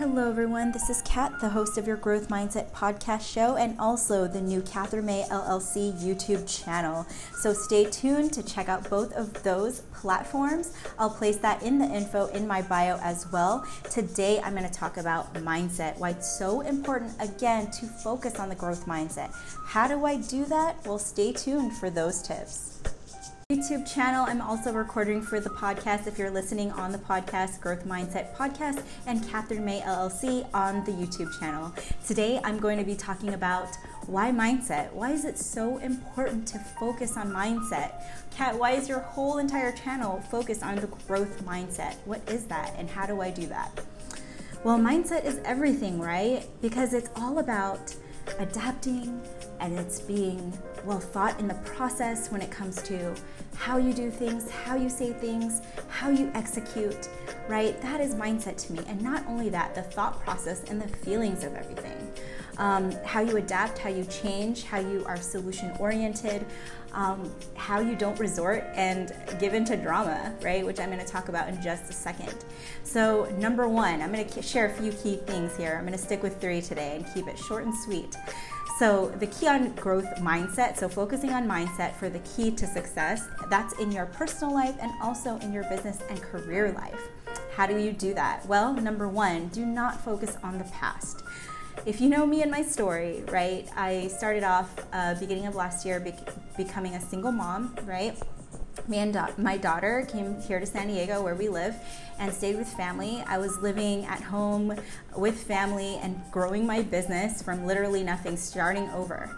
Hello, everyone. This is Kat, the host of your Growth Mindset podcast show, and also the new Catherine May LLC YouTube channel. So stay tuned to check out both of those platforms. I'll place that in the info in my bio as well. Today, I'm going to talk about mindset, why it's so important, again, to focus on the growth mindset. How do I do that? Well, stay tuned for those tips. YouTube channel. I'm also recording for the podcast if you're listening on the podcast, Growth Mindset Podcast, and Catherine May LLC on the YouTube channel. Today, I'm going to be talking about why mindset. Why is it so important to focus on mindset? Kat, why is your whole entire channel focused on the growth mindset? What is that, and how do I do that? Well, mindset is everything, right? Because it's all about adapting and it's being well thought in the process when it comes to how you do things, how you say things, how you execute, right? That is mindset to me. And not only that, the thought process and the feelings of everything. Um, how you adapt, how you change, how you are solution oriented, um, how you don't resort and give into drama, right? Which I'm going to talk about in just a second. So, number one, I'm going to share a few key things here. I'm going to stick with three today and keep it short and sweet. So, the key on growth mindset, so focusing on mindset for the key to success, that's in your personal life and also in your business and career life. How do you do that? Well, number one, do not focus on the past. If you know me and my story, right, I started off uh, beginning of last year be- becoming a single mom, right? Me and da- my daughter came here to San Diego where we live and stayed with family. I was living at home with family and growing my business from literally nothing, starting over.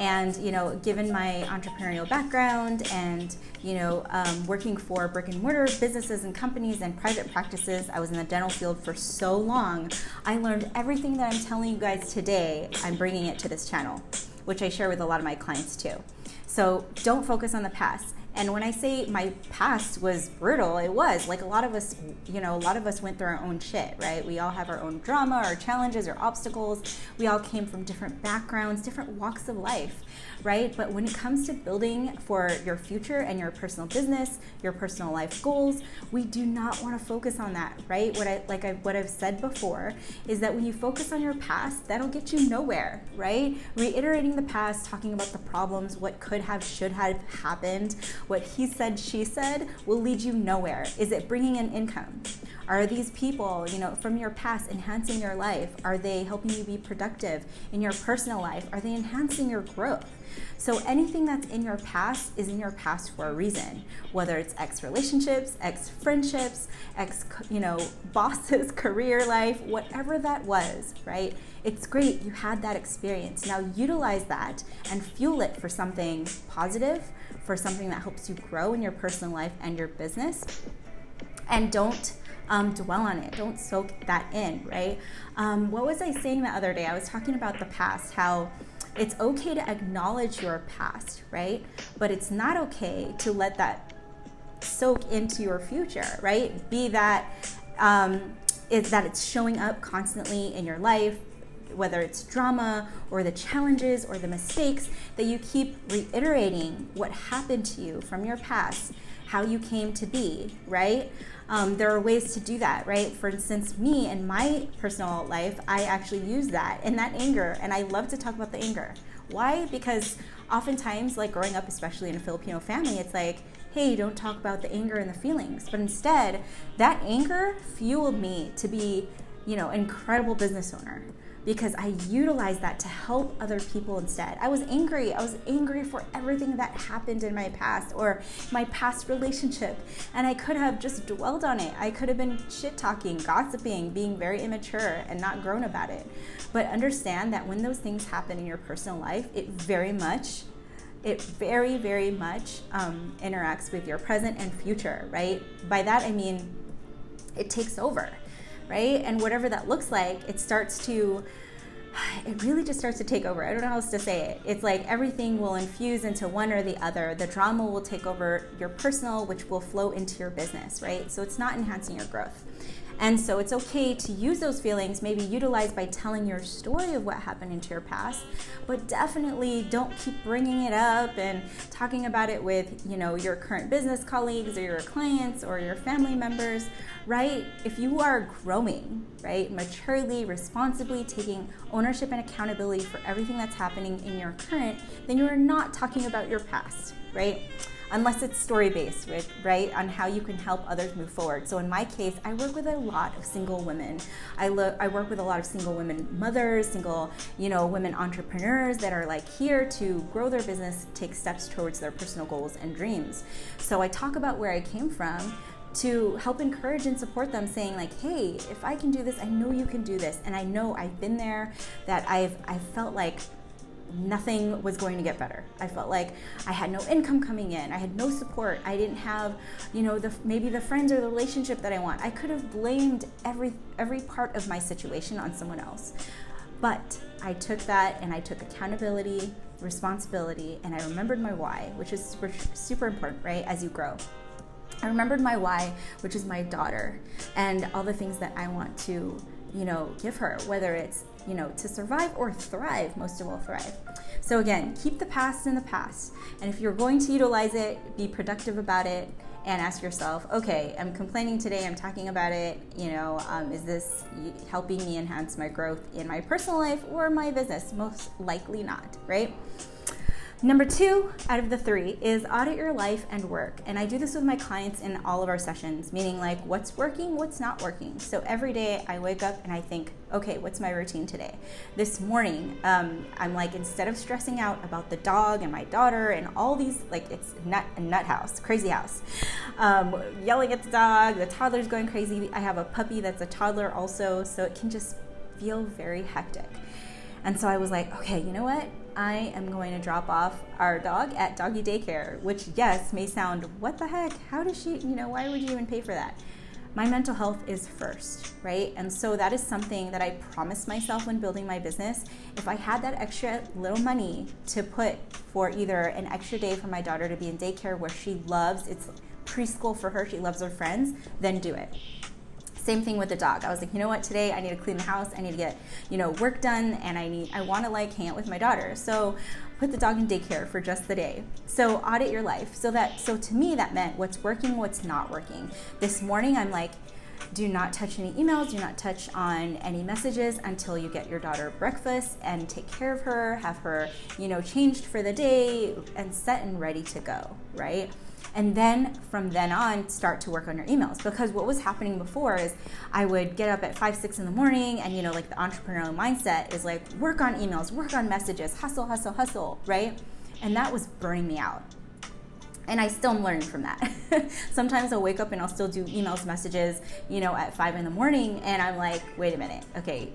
And you know, given my entrepreneurial background and you know, um, working for brick and mortar businesses and companies and private practices, I was in the dental field for so long. I learned everything that I'm telling you guys today. I'm bringing it to this channel, which I share with a lot of my clients too. So don't focus on the past and when I say my past was brutal, it was like a lot of us, you know, a lot of us went through our own shit, right? We all have our own drama, our challenges, our obstacles. We all came from different backgrounds, different walks of life, right? But when it comes to building for your future and your personal business, your personal life goals, we do not want to focus on that, right? What I like I what I've said before is that when you focus on your past, that'll get you nowhere, right? Reiterating the past, talking about the problems, what could have, should have happened what he said, she said will lead you nowhere. Is it bringing in income? Are these people, you know, from your past enhancing your life? Are they helping you be productive in your personal life? Are they enhancing your growth? So anything that's in your past is in your past for a reason. Whether it's ex relationships, ex friendships, ex, you know, bosses, career life, whatever that was, right? It's great you had that experience. Now utilize that and fuel it for something positive, for something that helps you grow in your personal life and your business. And don't um, dwell on it. Don't soak that in, right? Um, what was I saying the other day? I was talking about the past, how it's okay to acknowledge your past, right? But it's not okay to let that soak into your future, right? Be that um, is that it's showing up constantly in your life, whether it's drama or the challenges or the mistakes, that you keep reiterating what happened to you from your past, how you came to be, right? Um, there are ways to do that, right? For instance, me in my personal life, I actually use that and that anger, and I love to talk about the anger. Why? Because oftentimes, like growing up, especially in a Filipino family, it's like, hey, don't talk about the anger and the feelings. But instead, that anger fueled me to be, you know, an incredible business owner because I utilized that to help other people instead. I was angry. I was angry for everything that happened in my past or my past relationship. And I could have just dwelled on it. I could have been shit talking, gossiping, being very immature and not grown about it. But understand that when those things happen in your personal life, it very much it very, very much um, interacts with your present and future, right? By that I mean it takes over right? And whatever that looks like, it starts to it really just starts to take over. I don't know how else to say it. It's like everything will infuse into one or the other. The drama will take over your personal, which will flow into your business, right? So it's not enhancing your growth. And so it's okay to use those feelings, maybe utilize by telling your story of what happened into your past, but definitely don't keep bringing it up and talking about it with, you know, your current business colleagues or your clients or your family members, right? If you are growing, right, maturely, responsibly taking ownership and accountability for everything that's happening in your current, then you are not talking about your past, right? Unless it's story based, right, on how you can help others move forward. So in my case, I work with a lot of single women. I look, I work with a lot of single women mothers, single, you know, women entrepreneurs that are like here to grow their business, take steps towards their personal goals and dreams. So I talk about where I came from to help encourage and support them saying like hey if i can do this i know you can do this and i know i've been there that i've i felt like nothing was going to get better. I felt like I had no income coming in. I had no support. I didn't have, you know, the maybe the friends or the relationship that I want. I could have blamed every every part of my situation on someone else. But I took that and I took accountability, responsibility, and I remembered my why, which is super super important, right? As you grow. I remembered my why, which is my daughter, and all the things that I want to, you know, give her, whether it's you know, to survive or thrive, most of all thrive. So again, keep the past in the past. And if you're going to utilize it, be productive about it and ask yourself, okay, I'm complaining today, I'm talking about it, you know, um, is this helping me enhance my growth in my personal life or my business? Most likely not, right? Number two out of the three is audit your life and work. And I do this with my clients in all of our sessions, meaning like what's working, what's not working. So every day I wake up and I think, okay, what's my routine today? This morning, um, I'm like, instead of stressing out about the dog and my daughter and all these, like it's nut, a nut house, crazy house, um, yelling at the dog, the toddler's going crazy. I have a puppy that's a toddler also, so it can just feel very hectic. And so I was like, okay, you know what? I am going to drop off our dog at doggy daycare, which, yes, may sound, what the heck? How does she, you know, why would you even pay for that? My mental health is first, right? And so that is something that I promised myself when building my business. If I had that extra little money to put for either an extra day for my daughter to be in daycare where she loves, it's preschool for her, she loves her friends, then do it. Same thing with the dog. I was like, you know what, today I need to clean the house, I need to get, you know, work done, and I need, I want to like hang out with my daughter. So put the dog in daycare for just the day. So audit your life. So that, so to me, that meant what's working, what's not working. This morning, I'm like, do not touch any emails, do not touch on any messages until you get your daughter breakfast and take care of her, have her, you know, changed for the day and set and ready to go, right? And then from then on start to work on your emails. Because what was happening before is i would get up at 5 6 in the morning and you know like the entrepreneurial mindset is like work on emails work on messages hustle hustle hustle right? And that was burning me out. And I still am learning from that. Sometimes I'll wake up and I'll still do emails, messages, you know, at five in the morning, and I'm like, wait a minute, okay,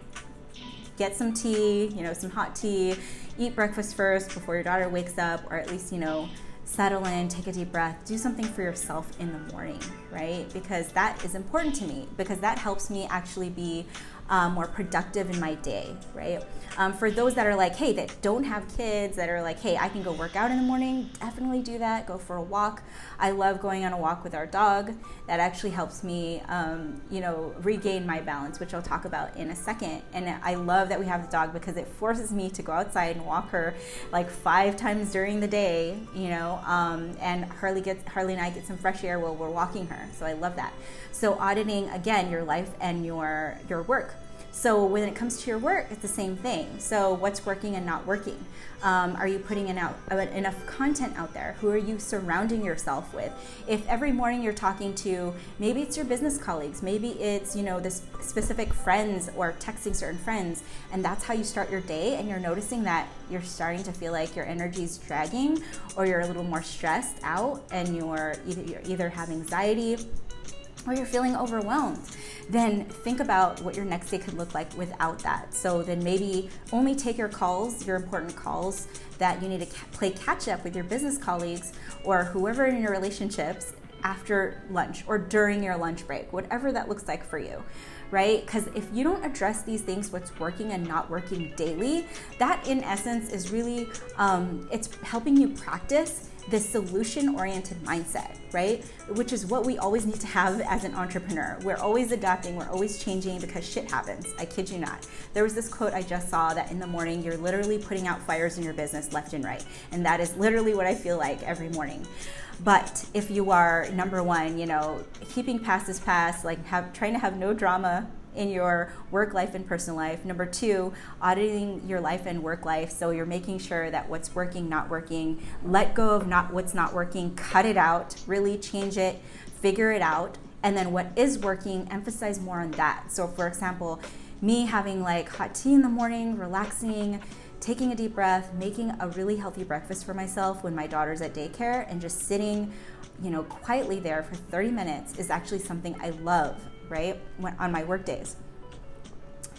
get some tea, you know, some hot tea, eat breakfast first before your daughter wakes up, or at least, you know, settle in, take a deep breath, do something for yourself in the morning, right? Because that is important to me because that helps me actually be um, more productive in my day, right? Um, for those that are like, hey, that don't have kids, that are like, hey, I can go work out in the morning, definitely do that. Go for a walk. I love going on a walk with our dog. That actually helps me, um, you know, regain my balance, which I'll talk about in a second. And I love that we have the dog because it forces me to go outside and walk her like five times during the day, you know. Um, and Harley gets Harley and I get some fresh air while we're walking her, so I love that. So auditing again your life and your your work. So when it comes to your work, it's the same thing. So what's working and not working? Um, are you putting out, uh, enough content out there? Who are you surrounding yourself with? If every morning you're talking to, maybe it's your business colleagues, maybe it's you know this specific friends or texting certain friends, and that's how you start your day, and you're noticing that you're starting to feel like your energy is dragging, or you're a little more stressed out, and you're either, you're either have anxiety or you're feeling overwhelmed, then think about what your next day could look like without that. So then maybe only take your calls, your important calls that you need to play catch up with your business colleagues or whoever in your relationships after lunch or during your lunch break, whatever that looks like for you, right? Because if you don't address these things, what's working and not working daily, that in essence is really um, it's helping you practice this solution oriented mindset, right? Which is what we always need to have as an entrepreneur. We're always adapting, we're always changing because shit happens. I kid you not. There was this quote I just saw that in the morning, you're literally putting out fires in your business left and right. And that is literally what I feel like every morning. But if you are number one, you know, keeping past is past, like have, trying to have no drama in your work life and personal life. Number two, auditing your life and work life. So you're making sure that what's working, not working, let go of not what's not working, cut it out, really change it, figure it out. And then what is working, emphasize more on that. So for example, me having like hot tea in the morning, relaxing, taking a deep breath, making a really healthy breakfast for myself when my daughter's at daycare and just sitting, you know, quietly there for 30 minutes is actually something I love right? On my work days.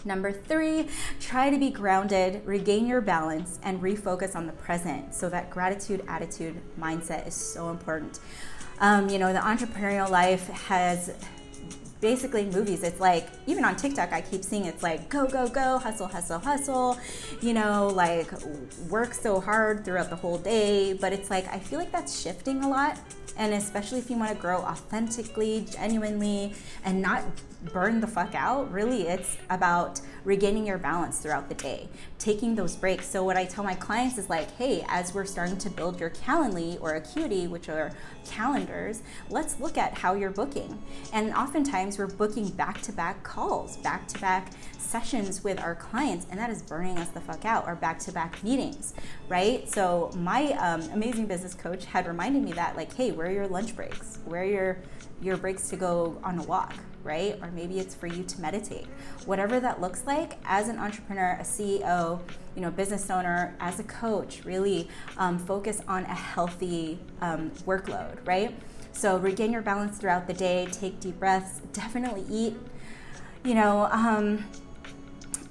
Number three, try to be grounded, regain your balance, and refocus on the present. So, that gratitude attitude mindset is so important. Um, you know, the entrepreneurial life has basically movies. It's like, even on TikTok, I keep seeing it's like, go, go, go, hustle, hustle, hustle, you know, like work so hard throughout the whole day. But it's like, I feel like that's shifting a lot and especially if you want to grow authentically, genuinely, and not burn the fuck out, really it's about regaining your balance throughout the day, taking those breaks. So what I tell my clients is like, hey, as we're starting to build your Calendly or Acuity, which are calendars, let's look at how you're booking. And oftentimes we're booking back-to-back calls, back-to-back sessions with our clients, and that is burning us the fuck out, or back to back meetings, right? So, my um, amazing business coach had reminded me that, like, hey, where are your lunch breaks? Where are your, your breaks to go on a walk, right? Or maybe it's for you to meditate. Whatever that looks like, as an entrepreneur, a CEO, you know, business owner, as a coach, really um, focus on a healthy um, workload, right? So regain your balance throughout the day, take deep breaths, definitely eat. You know, um,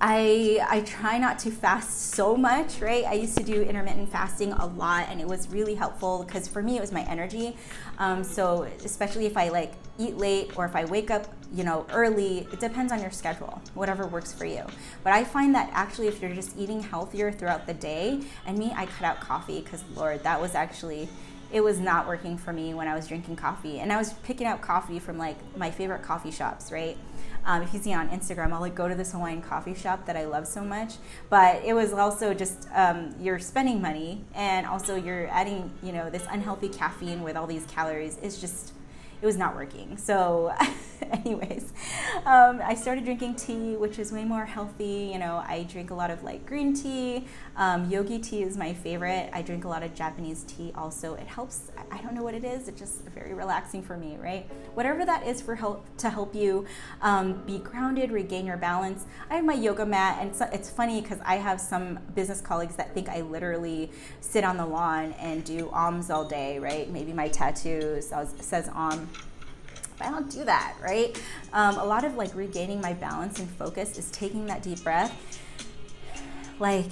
I, I try not to fast so much, right? I used to do intermittent fasting a lot and it was really helpful because for me it was my energy. Um, so especially if I like eat late or if I wake up, you know, early, it depends on your schedule, whatever works for you. But I find that actually if you're just eating healthier throughout the day, and me, I cut out coffee because Lord, that was actually it was not working for me when I was drinking coffee. And I was picking out coffee from like my favorite coffee shops, right? Um, if you see on Instagram, I'll like go to this Hawaiian coffee shop that I love so much. But it was also just um, you're spending money and also you're adding, you know, this unhealthy caffeine with all these calories. It's just it was not working. So, anyways, um, I started drinking tea, which is way more healthy. You know, I drink a lot of like green tea. Um, yogi tea is my favorite. I drink a lot of Japanese tea also. It helps. I don't know what it is. It's just very relaxing for me, right? Whatever that is for help to help you um, be grounded, regain your balance. I have my yoga mat, and it's, funny because I have some business colleagues that think I literally sit on the lawn and do alms all day, right? Maybe my tattoo says, says om I don't do that, right? Um, a lot of like regaining my balance and focus is taking that deep breath. Like,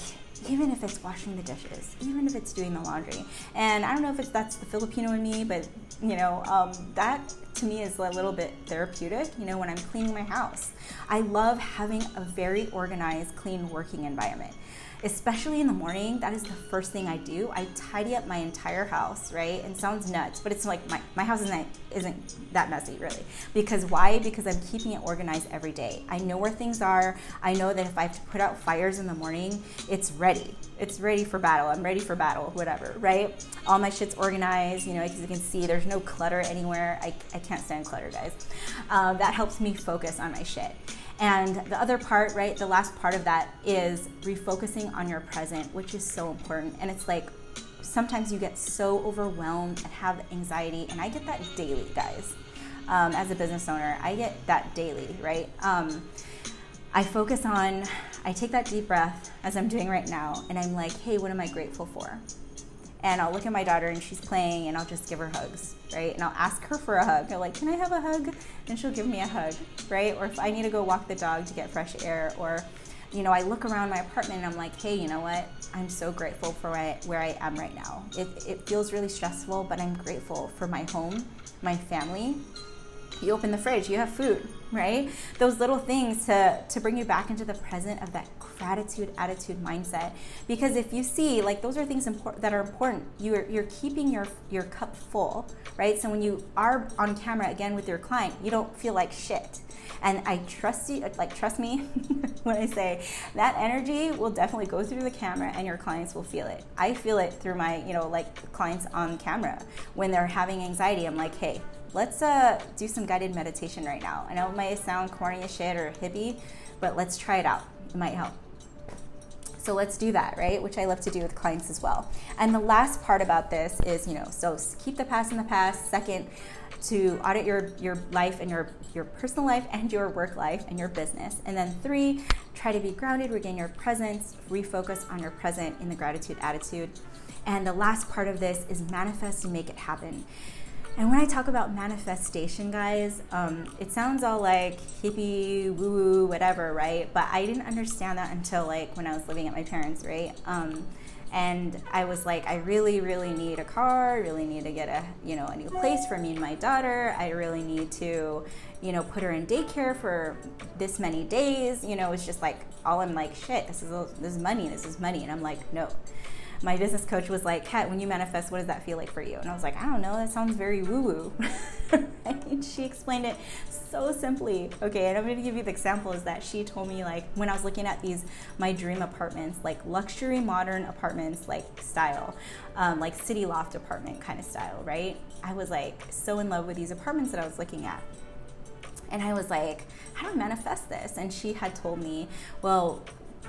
even if it's washing the dishes, even if it's doing the laundry. And I don't know if it's that's the Filipino in me, but you know, um, that to me is a little bit therapeutic, you know, when I'm cleaning my house. I love having a very organized, clean working environment especially in the morning, that is the first thing I do. I tidy up my entire house, right? And sounds nuts, but it's like my, my house isn't, isn't that messy, really. Because why? Because I'm keeping it organized every day. I know where things are. I know that if I have to put out fires in the morning, it's ready. It's ready for battle. I'm ready for battle, whatever, right? All my shit's organized, you know, as you can see, there's no clutter anywhere. I, I can't stand clutter, guys. Um, that helps me focus on my shit. And the other part, right, the last part of that is refocusing on your present, which is so important. And it's like sometimes you get so overwhelmed and have anxiety, and I get that daily, guys. Um, as a business owner, I get that daily, right? Um, I focus on, I take that deep breath as I'm doing right now, and I'm like, hey, what am I grateful for? And I'll look at my daughter and she's playing and I'll just give her hugs, right? And I'll ask her for a hug. I'm like, can I have a hug? And she'll give me a hug, right? Or if I need to go walk the dog to get fresh air, or, you know, I look around my apartment and I'm like, hey, you know what? I'm so grateful for where I am right now. It, it feels really stressful, but I'm grateful for my home, my family, you open the fridge, you have food, right? Those little things to, to bring you back into the present of that gratitude attitude mindset. Because if you see, like those are things import- that are important. You're, you're keeping your, your cup full, right? So when you are on camera again with your client, you don't feel like shit. And I trust you, like trust me when I say that energy will definitely go through the camera and your clients will feel it. I feel it through my, you know, like clients on camera when they're having anxiety. I'm like, hey, let's uh, do some guided meditation right now. I know it might sound corny as shit or hippie, but let's try it out. It might help. So let's do that, right? Which I love to do with clients as well. And the last part about this is, you know, so keep the past in the past. Second, to audit your your life and your your personal life and your work life and your business. And then three, try to be grounded, regain your presence, refocus on your present in the gratitude attitude. And the last part of this is manifest and make it happen. And when I talk about manifestation, guys, um, it sounds all like hippie, woo woo, whatever, right? But I didn't understand that until like when I was living at my parents', right? Um, and I was like, I really, really need a car. I really need to get a, you know, a new place for me and my daughter. I really need to, you know, put her in daycare for this many days. You know, it's just like all I'm like, shit. This is this is money. This is money. And I'm like, no my business coach was like, Kat, when you manifest, what does that feel like for you? And I was like, I don't know, that sounds very woo woo. and she explained it so simply. Okay, and I'm gonna give you the example is that she told me, like, when I was looking at these, my dream apartments, like luxury modern apartments, like style, um, like city loft apartment kind of style, right? I was like so in love with these apartments that I was looking at. And I was like, how do I manifest this? And she had told me, well,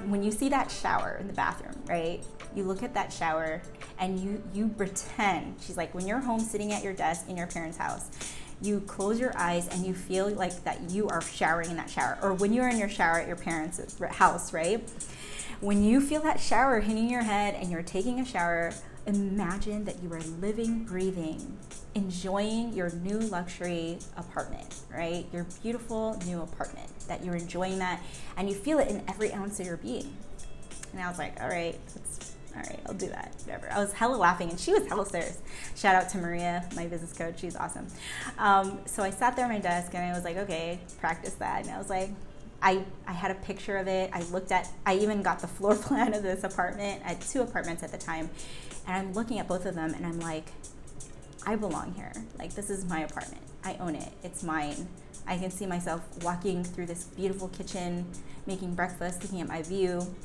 when you see that shower in the bathroom, right? you look at that shower and you you pretend she's like when you're home sitting at your desk in your parents house you close your eyes and you feel like that you are showering in that shower or when you're in your shower at your parents house right when you feel that shower hitting your head and you're taking a shower imagine that you are living breathing enjoying your new luxury apartment right your beautiful new apartment that you're enjoying that and you feel it in every ounce of your being and i was like all right all right, I'll do that. Whatever. I was hella laughing, and she was hella serious. Shout out to Maria, my business coach. She's awesome. Um, so I sat there at my desk, and I was like, okay, practice that. And I was like, I, I had a picture of it. I looked at, I even got the floor plan of this apartment. I had two apartments at the time. And I'm looking at both of them, and I'm like, I belong here. Like, this is my apartment. I own it. It's mine. I can see myself walking through this beautiful kitchen, making breakfast, looking at my view,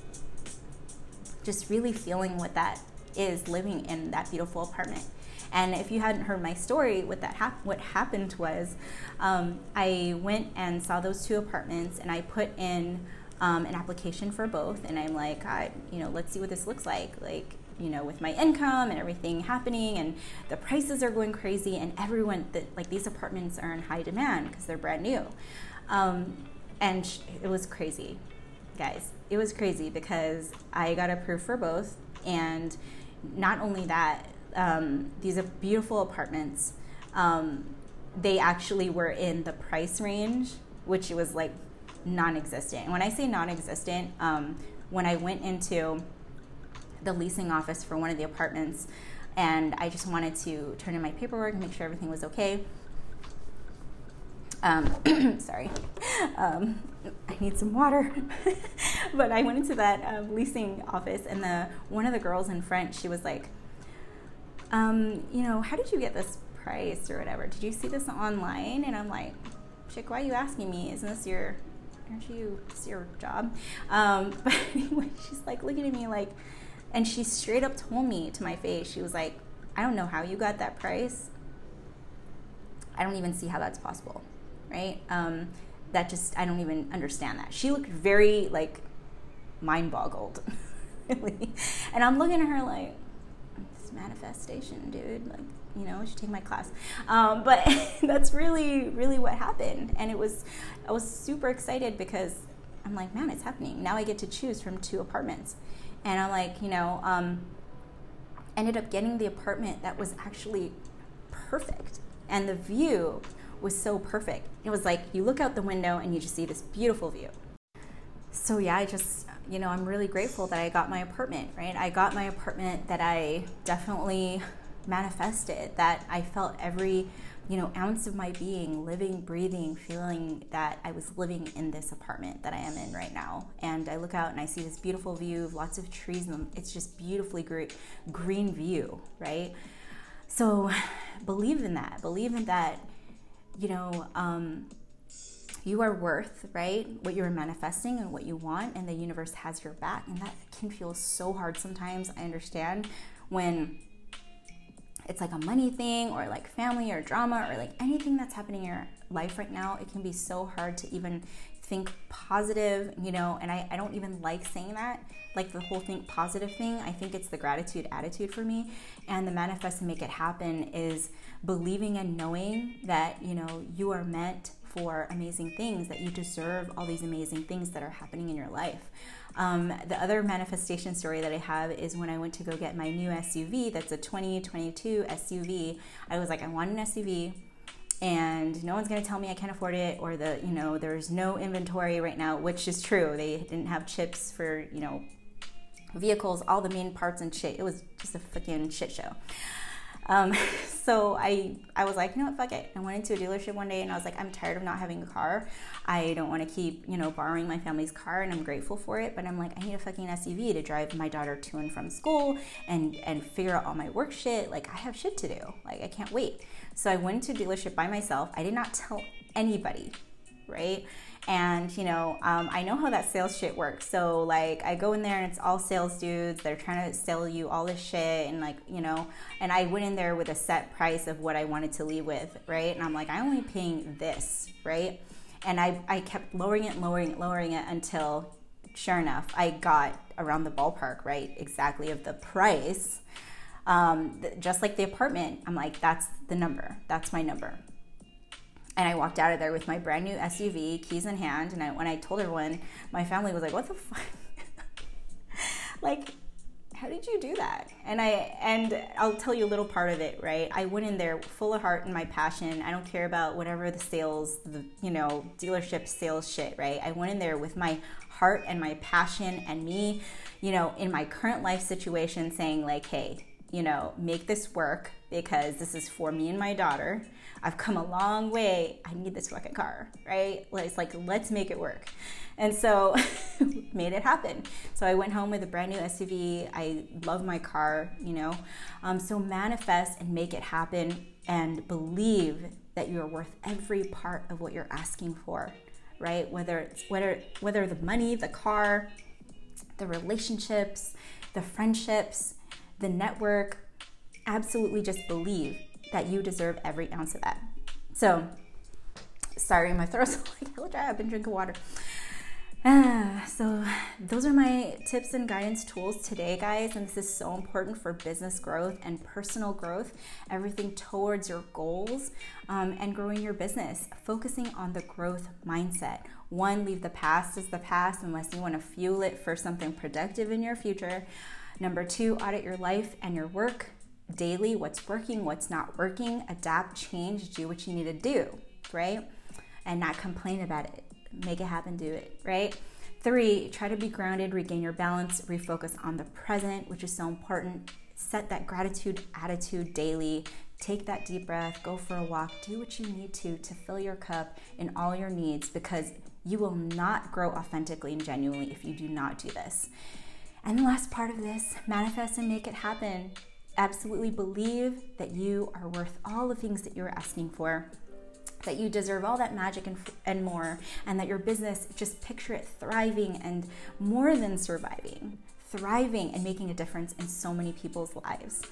just really feeling what that is living in that beautiful apartment. And if you hadn't heard my story, what that hap- what happened was, um, I went and saw those two apartments, and I put in um, an application for both. And I'm like, I, you know, let's see what this looks like. Like, you know, with my income and everything happening, and the prices are going crazy, and everyone that like these apartments are in high demand because they're brand new. Um, and it was crazy, guys it was crazy because I got approved for both, and not only that, um, these are beautiful apartments. Um, they actually were in the price range, which was like non-existent. And when I say non-existent, um, when I went into the leasing office for one of the apartments, and I just wanted to turn in my paperwork and make sure everything was okay. Um, sorry. Um, I need some water. but I went into that um, leasing office, and the one of the girls in front, she was like, um, you know, how did you get this price or whatever? Did you see this online? And I'm like, chick, why are you asking me? Isn't this your, aren't you, this your job? Um, but anyway, she's like looking at me like, and she straight up told me to my face, she was like, I don't know how you got that price. I don't even see how that's possible, right? Um, that just I don't even understand that. She looked very like mind boggled, really. And I'm looking at her like, manifestation, dude. Like, you know, I should take my class. Um, but that's really, really what happened. And it was, I was super excited because I'm like, man, it's happening. Now I get to choose from two apartments. And I'm like, you know, um, ended up getting the apartment that was actually perfect. And the view was so perfect. It was like you look out the window and you just see this beautiful view. So yeah, I just you know, I'm really grateful that I got my apartment, right? I got my apartment that I definitely manifested, that I felt every you know, ounce of my being, living, breathing, feeling that I was living in this apartment that I am in right now. And I look out and I see this beautiful view of lots of trees, and it's just beautifully great, green view, right? So believe in that. Believe in that, you know, um, you are worth, right? What you're manifesting and what you want, and the universe has your back. And that can feel so hard sometimes. I understand when it's like a money thing or like family or drama or like anything that's happening in your life right now, it can be so hard to even think positive, you know, and I, I don't even like saying that, like the whole think positive thing. I think it's the gratitude attitude for me. And the manifest and make it happen is believing and knowing that, you know, you are meant for amazing things, that you deserve all these amazing things that are happening in your life. Um, the other manifestation story that I have is when I went to go get my new SUV, that's a 2022 SUV. I was like, I want an SUV and no one's going to tell me I can't afford it or the, you know, there's no inventory right now, which is true. They didn't have chips for, you know, vehicles, all the main parts and shit. It was just a fucking shit show. Um, so I I was like, you know what, fuck it. I went into a dealership one day and I was like, I'm tired of not having a car. I don't want to keep, you know, borrowing my family's car and I'm grateful for it, but I'm like, I need a fucking SUV to drive my daughter to and from school and and figure out all my work shit. Like I have shit to do. Like I can't wait. So I went to dealership by myself. I did not tell anybody, right? And you know, um, I know how that sales shit works. So like, I go in there and it's all sales dudes. They're trying to sell you all this shit, and like, you know, and I went in there with a set price of what I wanted to leave with, right? And I'm like, I'm only paying this, right? And I I kept lowering it, lowering it, lowering it until, sure enough, I got around the ballpark, right? Exactly of the price. Um, just like the apartment, I'm like, that's the number. That's my number. And I walked out of there with my brand new SUV, keys in hand. And I, when I told everyone, my family was like, "What the fuck? like, how did you do that?" And I and I'll tell you a little part of it. Right? I went in there full of heart and my passion. I don't care about whatever the sales, the you know, dealership sales shit. Right? I went in there with my heart and my passion and me, you know, in my current life situation, saying like, "Hey." You know, make this work because this is for me and my daughter I've come a long way. I need this fucking car, right? It's like, let's make it work. And so made it happen. So I went home with a brand new SUV. I love my car, you know. Um, so manifest and make it happen and believe that you're worth every part of what you're asking for, right? Whether it's whether whether the money, the car, the relationships, the friendships, the network, absolutely just believe that you deserve every ounce of that. So, sorry, my throat's like hella dry. I've been drinking water. Ah, so those are my tips and guidance tools today, guys. And this is so important for business growth and personal growth, everything towards your goals um, and growing your business. Focusing on the growth mindset. One, leave the past as the past unless you want to fuel it for something productive in your future. Number two, audit your life and your work daily what's working, what's not working, adapt, change, do what you need to do, right? And not complain about it. Make it happen, do it, right? Three, try to be grounded, regain your balance, refocus on the present, which is so important. Set that gratitude attitude daily. Take that deep breath, go for a walk, do what you need to to fill your cup in all your needs because you will not grow authentically and genuinely if you do not do this. And the last part of this manifest and make it happen absolutely believe that you are worth all the things that you're asking for that you deserve all that magic and, and more, and that your business, just picture it thriving and more than surviving, thriving and making a difference in so many people's lives.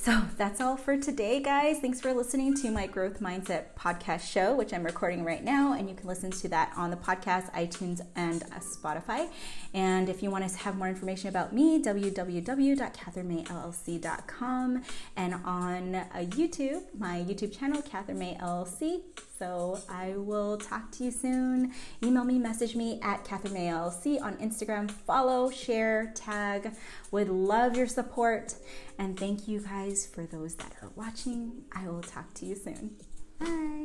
So that's all for today, guys. Thanks for listening to my Growth Mindset podcast show, which I'm recording right now. And you can listen to that on the podcast, iTunes, and Spotify. And if you want to have more information about me, www.catherinemayllc.com and on uh, YouTube, my YouTube channel, Catherine May LLC. So I will talk to you soon. Email me, message me at Catherine May on Instagram. Follow, share, tag. Would love your support. And thank you guys for those that are watching. I will talk to you soon. Bye.